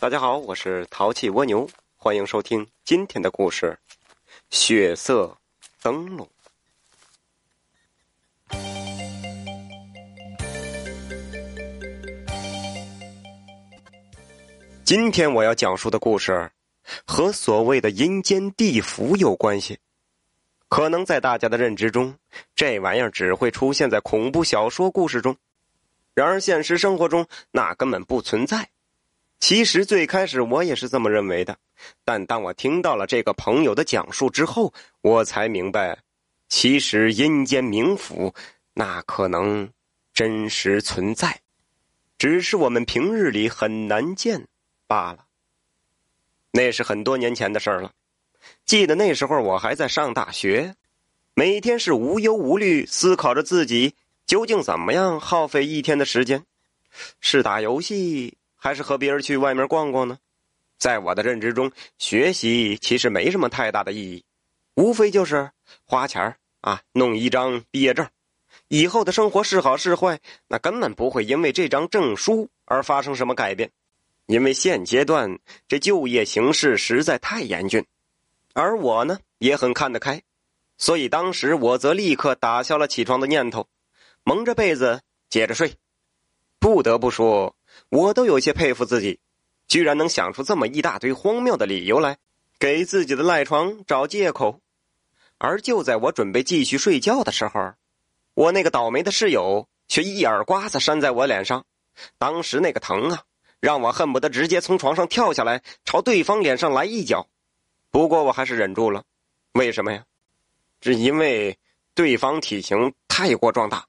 大家好，我是淘气蜗牛，欢迎收听今天的故事《血色灯笼》。今天我要讲述的故事和所谓的阴间地府有关系。可能在大家的认知中，这玩意儿只会出现在恐怖小说故事中，然而现实生活中那根本不存在。其实最开始我也是这么认为的，但当我听到了这个朋友的讲述之后，我才明白，其实阴间冥府那可能真实存在，只是我们平日里很难见。罢了，那是很多年前的事儿了。记得那时候我还在上大学，每天是无忧无虑，思考着自己究竟怎么样耗费一天的时间，是打游戏还是和别人去外面逛逛呢？在我的认知中，学习其实没什么太大的意义，无非就是花钱啊，弄一张毕业证，以后的生活是好是坏，那根本不会因为这张证书而发生什么改变。因为现阶段这就业形势实在太严峻，而我呢也很看得开，所以当时我则立刻打消了起床的念头，蒙着被子接着睡。不得不说，我都有些佩服自己，居然能想出这么一大堆荒谬的理由来，给自己的赖床找借口。而就在我准备继续睡觉的时候，我那个倒霉的室友却一耳刮子扇在我脸上，当时那个疼啊！让我恨不得直接从床上跳下来，朝对方脸上来一脚。不过我还是忍住了。为什么呀？只因为对方体型太过壮大，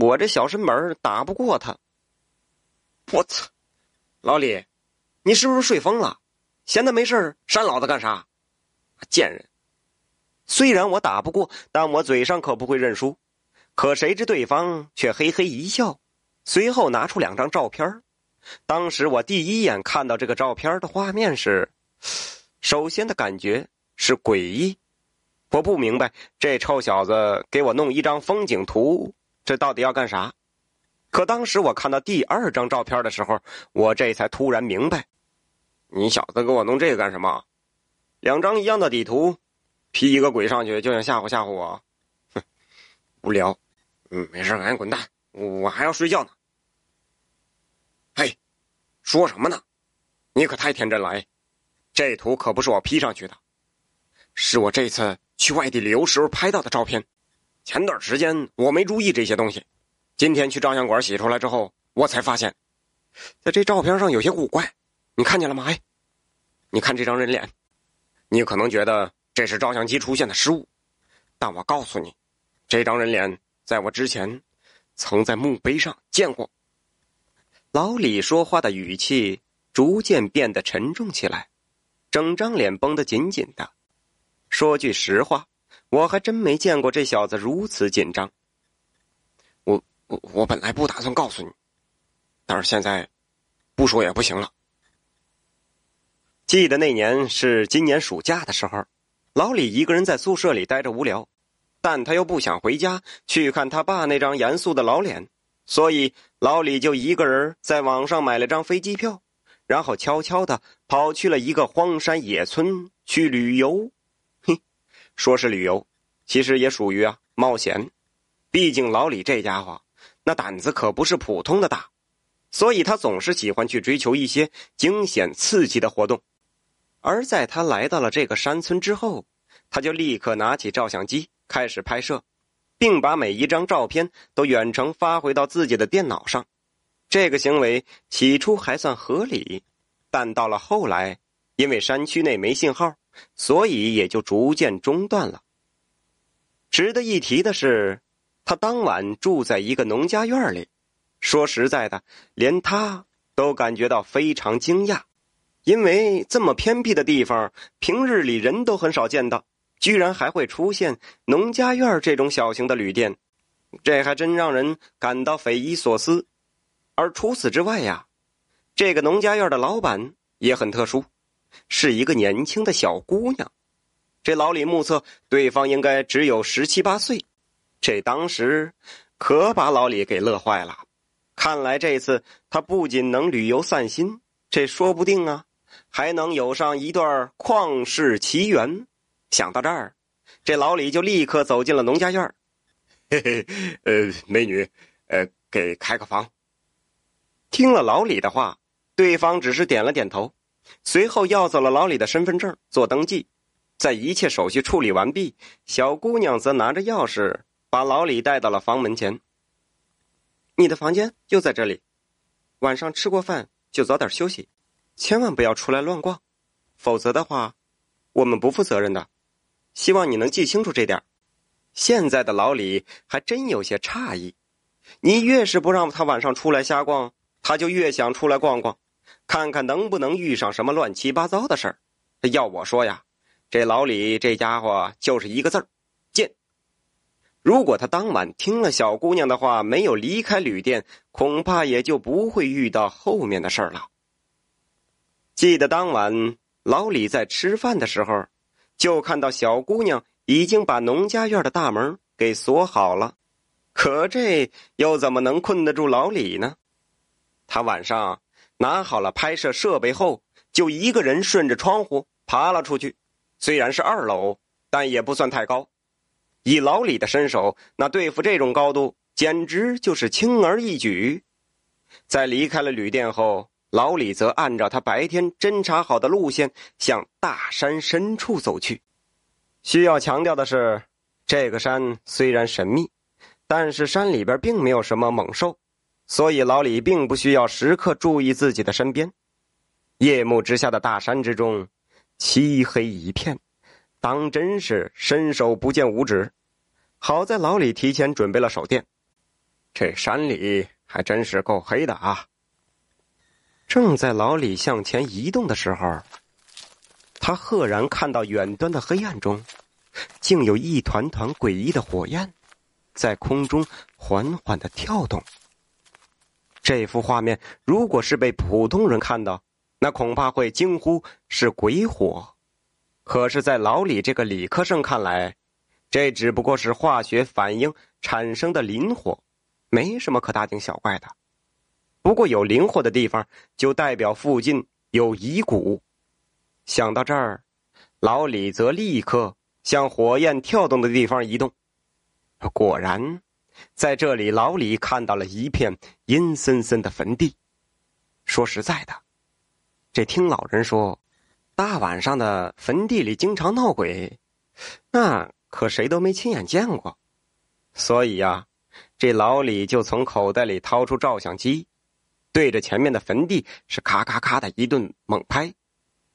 我这小身板打不过他。我操！老李，你是不是睡疯了？闲的没事扇老子干啥？贱人！虽然我打不过，但我嘴上可不会认输。可谁知对方却嘿嘿一笑，随后拿出两张照片当时我第一眼看到这个照片的画面时，首先的感觉是诡异。我不明白这臭小子给我弄一张风景图，这到底要干啥？可当时我看到第二张照片的时候，我这才突然明白，你小子给我弄这个干什么？两张一样的底图，P 一个鬼上去就想吓唬吓唬我？哼，无聊。嗯，没事，赶紧滚蛋，我还要睡觉呢。嘿，说什么呢？你可太天真了！这图可不是我 P 上去的，是我这次去外地旅游时候拍到的照片。前段时间我没注意这些东西，今天去照相馆洗出来之后，我才发现，在这照片上有些古怪。你看见了吗？哎，你看这张人脸，你可能觉得这是照相机出现的失误，但我告诉你，这张人脸在我之前曾在墓碑上见过。老李说话的语气逐渐变得沉重起来，整张脸绷得紧紧的。说句实话，我还真没见过这小子如此紧张。我我本来不打算告诉你，但是现在不说也不行了。记得那年是今年暑假的时候，老李一个人在宿舍里待着无聊，但他又不想回家去看他爸那张严肃的老脸。所以老李就一个人在网上买了张飞机票，然后悄悄的跑去了一个荒山野村去旅游。嘿，说是旅游，其实也属于啊冒险。毕竟老李这家伙那胆子可不是普通的大，所以他总是喜欢去追求一些惊险刺激的活动。而在他来到了这个山村之后，他就立刻拿起照相机开始拍摄。并把每一张照片都远程发回到自己的电脑上，这个行为起初还算合理，但到了后来，因为山区内没信号，所以也就逐渐中断了。值得一提的是，他当晚住在一个农家院里，说实在的，连他都感觉到非常惊讶，因为这么偏僻的地方，平日里人都很少见到。居然还会出现农家院这种小型的旅店，这还真让人感到匪夷所思。而除此之外呀，这个农家院的老板也很特殊，是一个年轻的小姑娘。这老李目测对方应该只有十七八岁，这当时可把老李给乐坏了。看来这次他不仅能旅游散心，这说不定啊，还能有上一段旷世奇缘。想到这儿，这老李就立刻走进了农家院嘿嘿，呃，美女，呃，给开个房。听了老李的话，对方只是点了点头，随后要走了老李的身份证做登记。在一切手续处理完毕，小姑娘则拿着钥匙把老李带到了房门前。你的房间就在这里，晚上吃过饭就早点休息，千万不要出来乱逛，否则的话，我们不负责任的。希望你能记清楚这点。现在的老李还真有些诧异，你越是不让他晚上出来瞎逛，他就越想出来逛逛，看看能不能遇上什么乱七八糟的事儿。要我说呀。这老李这家伙就是一个字儿，如果他当晚听了小姑娘的话，没有离开旅店，恐怕也就不会遇到后面的事儿了。记得当晚老李在吃饭的时候，就看到小姑娘已经把农家院的大门给锁好了，可这又怎么能困得住老李呢？他晚上拿好了拍摄设备后，就一个人顺着窗户爬了出去。虽然是二楼，但也不算太高。以老李的身手，那对付这种高度简直就是轻而易举。在离开了旅店后，老李则按照他白天侦查好的路线向大山深处走去。需要强调的是，这个山虽然神秘，但是山里边并没有什么猛兽，所以老李并不需要时刻注意自己的身边。夜幕之下的大山之中。漆黑一片，当真是伸手不见五指。好在老李提前准备了手电，这山里还真是够黑的啊！正在老李向前移动的时候，他赫然看到远端的黑暗中，竟有一团团诡异的火焰，在空中缓缓的跳动。这幅画面，如果是被普通人看到，那恐怕会惊呼是鬼火，可是，在老李这个理科生看来，这只不过是化学反应产生的磷火，没什么可大惊小怪的。不过，有磷火的地方就代表附近有遗骨。想到这儿，老李则立刻向火焰跳动的地方移动。果然，在这里，老李看到了一片阴森森的坟地。说实在的。这听老人说，大晚上的坟地里经常闹鬼，那可谁都没亲眼见过。所以呀，这老李就从口袋里掏出照相机，对着前面的坟地是咔咔咔的一顿猛拍，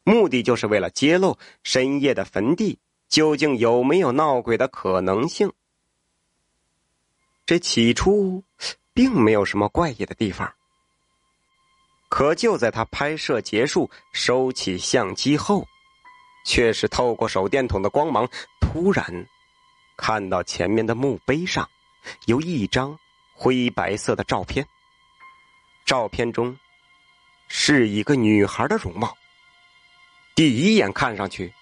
目的就是为了揭露深夜的坟地究竟有没有闹鬼的可能性。这起初并没有什么怪异的地方。可就在他拍摄结束、收起相机后，却是透过手电筒的光芒，突然看到前面的墓碑上有一张灰白色的照片。照片中是一个女孩的容貌。第一眼看上去，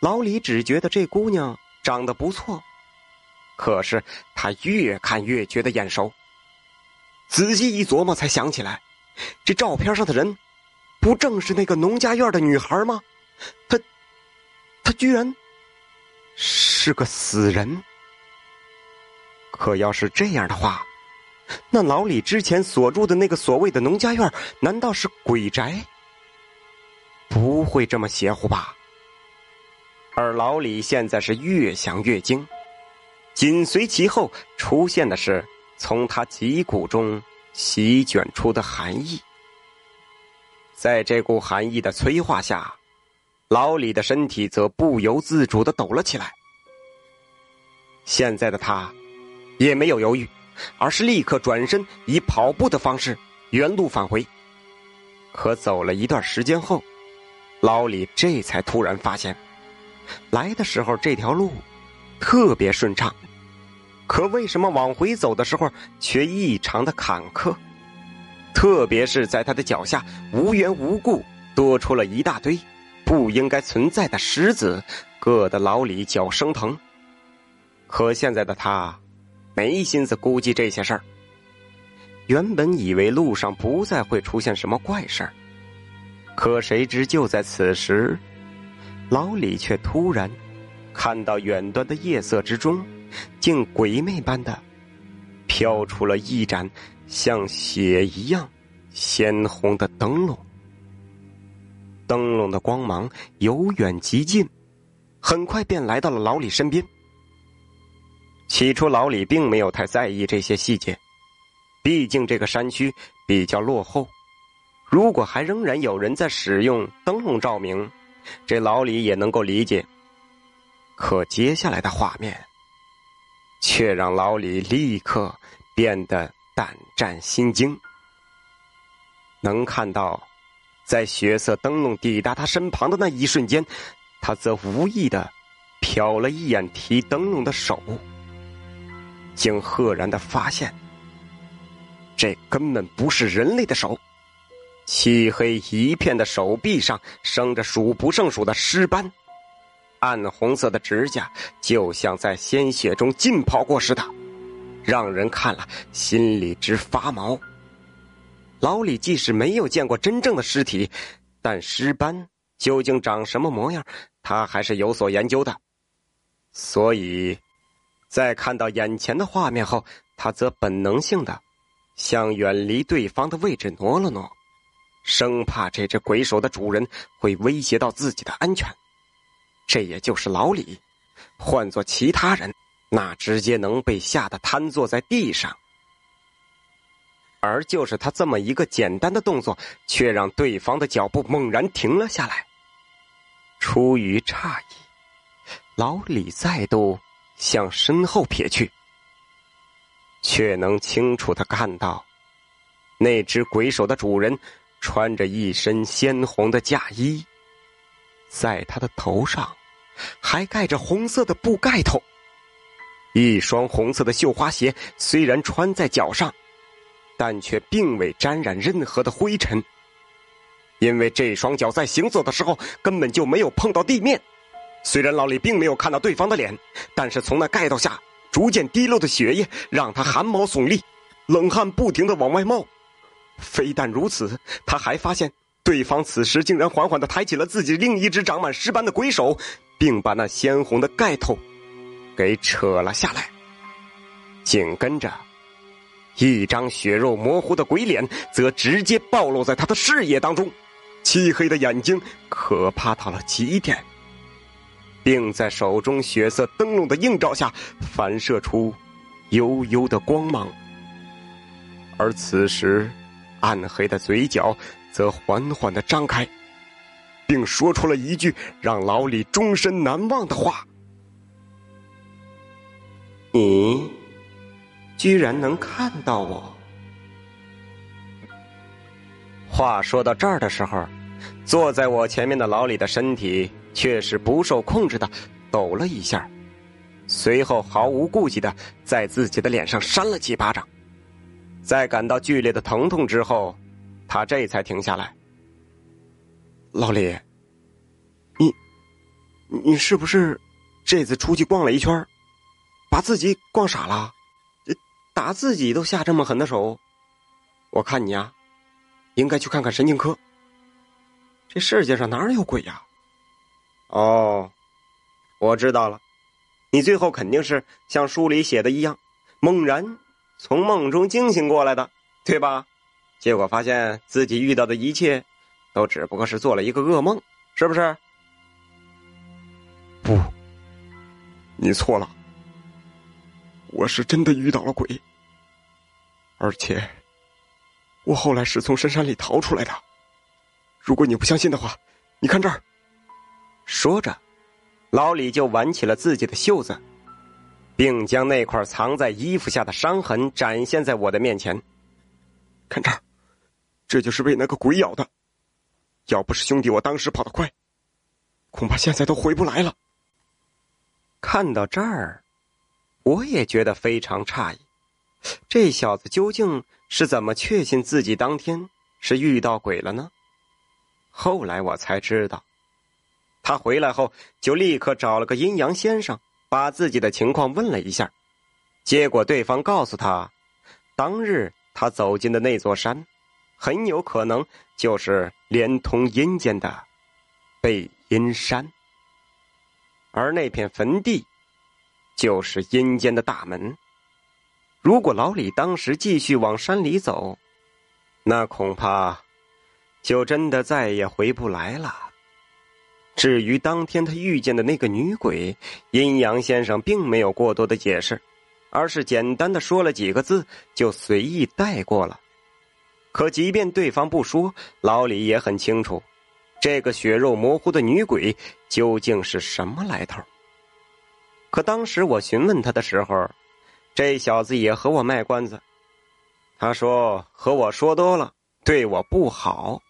老李只觉得这姑娘长得不错，可是他越看越觉得眼熟。仔细一琢磨，才想起来。这照片上的人，不正是那个农家院的女孩吗？她，她居然是个死人。可要是这样的话，那老李之前所住的那个所谓的农家院，难道是鬼宅？不会这么邪乎吧？而老李现在是越想越惊，紧随其后出现的是从他脊骨中。席卷出的寒意，在这股寒意的催化下，老李的身体则不由自主的抖了起来。现在的他，也没有犹豫，而是立刻转身，以跑步的方式原路返回。可走了一段时间后，老李这才突然发现，来的时候这条路特别顺畅。可为什么往回走的时候却异常的坎坷？特别是在他的脚下，无缘无故多出了一大堆不应该存在的石子，硌得老李脚生疼。可现在的他，没心思估计这些事儿。原本以为路上不再会出现什么怪事儿，可谁知就在此时，老李却突然看到远端的夜色之中，竟鬼魅般的飘出了一盏像血一样鲜红的灯笼。灯笼的光芒由远及近，很快便来到了老李身边。起初，老李并没有太在意这些细节，毕竟这个山区比较落后。如果还仍然有人在使用灯笼照明，这老李也能够理解。可接下来的画面，却让老李立刻变得胆战心惊。能看到，在血色灯笼抵达他身旁的那一瞬间，他则无意的瞟了一眼提灯笼的手，竟赫然的发现，这根本不是人类的手。漆黑一片的手臂上生着数不胜数的尸斑，暗红色的指甲就像在鲜血中浸泡过似的，让人看了心里直发毛。老李即使没有见过真正的尸体，但尸斑究竟长什么模样，他还是有所研究的。所以，在看到眼前的画面后，他则本能性的向远离对方的位置挪了挪。生怕这只鬼手的主人会威胁到自己的安全，这也就是老李。换做其他人，那直接能被吓得瘫坐在地上。而就是他这么一个简单的动作，却让对方的脚步猛然停了下来。出于诧异，老李再度向身后瞥去，却能清楚的看到，那只鬼手的主人。穿着一身鲜红的嫁衣，在他的头上还盖着红色的布盖头。一双红色的绣花鞋虽然穿在脚上，但却并未沾染任何的灰尘，因为这双脚在行走的时候根本就没有碰到地面。虽然老李并没有看到对方的脸，但是从那盖头下逐渐滴落的血液让他汗毛耸立，冷汗不停的往外冒。非但如此，他还发现对方此时竟然缓缓的抬起了自己另一只长满尸斑的鬼手，并把那鲜红的盖头给扯了下来。紧跟着，一张血肉模糊的鬼脸则直接暴露在他的视野当中，漆黑的眼睛可怕到了极点，并在手中血色灯笼的映照下反射出幽幽的光芒。而此时。暗黑的嘴角则缓缓的张开，并说出了一句让老李终身难忘的话：“你居然能看到我。”话说到这儿的时候，坐在我前面的老李的身体却是不受控制的抖了一下，随后毫无顾忌的在自己的脸上扇了几巴掌。在感到剧烈的疼痛之后，他这才停下来。老李，你，你是不是这次出去逛了一圈，把自己逛傻了？打自己都下这么狠的手，我看你呀，应该去看看神经科。这世界上哪有鬼呀？哦，我知道了，你最后肯定是像书里写的一样，猛然。从梦中惊醒过来的，对吧？结果发现自己遇到的一切，都只不过是做了一个噩梦，是不是？不，你错了。我是真的遇到了鬼，而且，我后来是从深山里逃出来的。如果你不相信的话，你看这儿。说着，老李就挽起了自己的袖子。并将那块藏在衣服下的伤痕展现在我的面前。看这儿，这就是被那个鬼咬的。要不是兄弟我当时跑得快，恐怕现在都回不来了。看到这儿，我也觉得非常诧异，这小子究竟是怎么确信自己当天是遇到鬼了呢？后来我才知道，他回来后就立刻找了个阴阳先生。把自己的情况问了一下，结果对方告诉他，当日他走进的那座山，很有可能就是连通阴间的背阴山，而那片坟地就是阴间的大门。如果老李当时继续往山里走，那恐怕就真的再也回不来了。至于当天他遇见的那个女鬼，阴阳先生并没有过多的解释，而是简单的说了几个字，就随意带过了。可即便对方不说，老李也很清楚，这个血肉模糊的女鬼究竟是什么来头。可当时我询问他的时候，这小子也和我卖关子，他说和我说多了，对我不好。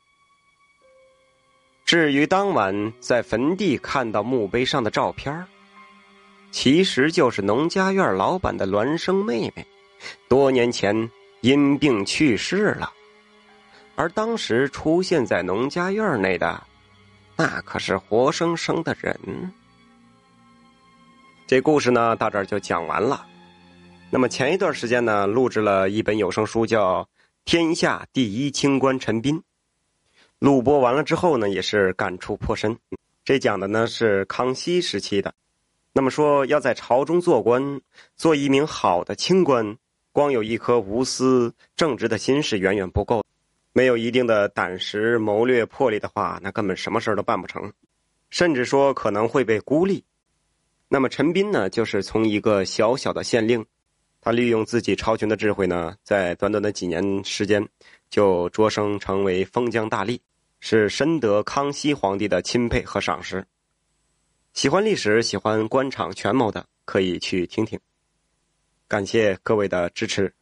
至于当晚在坟地看到墓碑上的照片其实就是农家院老板的孪生妹妹，多年前因病去世了。而当时出现在农家院内的，那可是活生生的人。这故事呢，到这儿就讲完了。那么前一段时间呢，录制了一本有声书，叫《天下第一清官陈斌》。录播完了之后呢，也是感触颇深。这讲的呢是康熙时期的。那么说，要在朝中做官，做一名好的清官，光有一颗无私正直的心是远远不够。没有一定的胆识、谋略、魄力的话，那根本什么事都办不成，甚至说可能会被孤立。那么陈斌呢，就是从一个小小的县令。他利用自己超群的智慧呢，在短短的几年时间，就擢升成为封疆大吏，是深得康熙皇帝的钦佩和赏识。喜欢历史、喜欢官场权谋的，可以去听听。感谢各位的支持。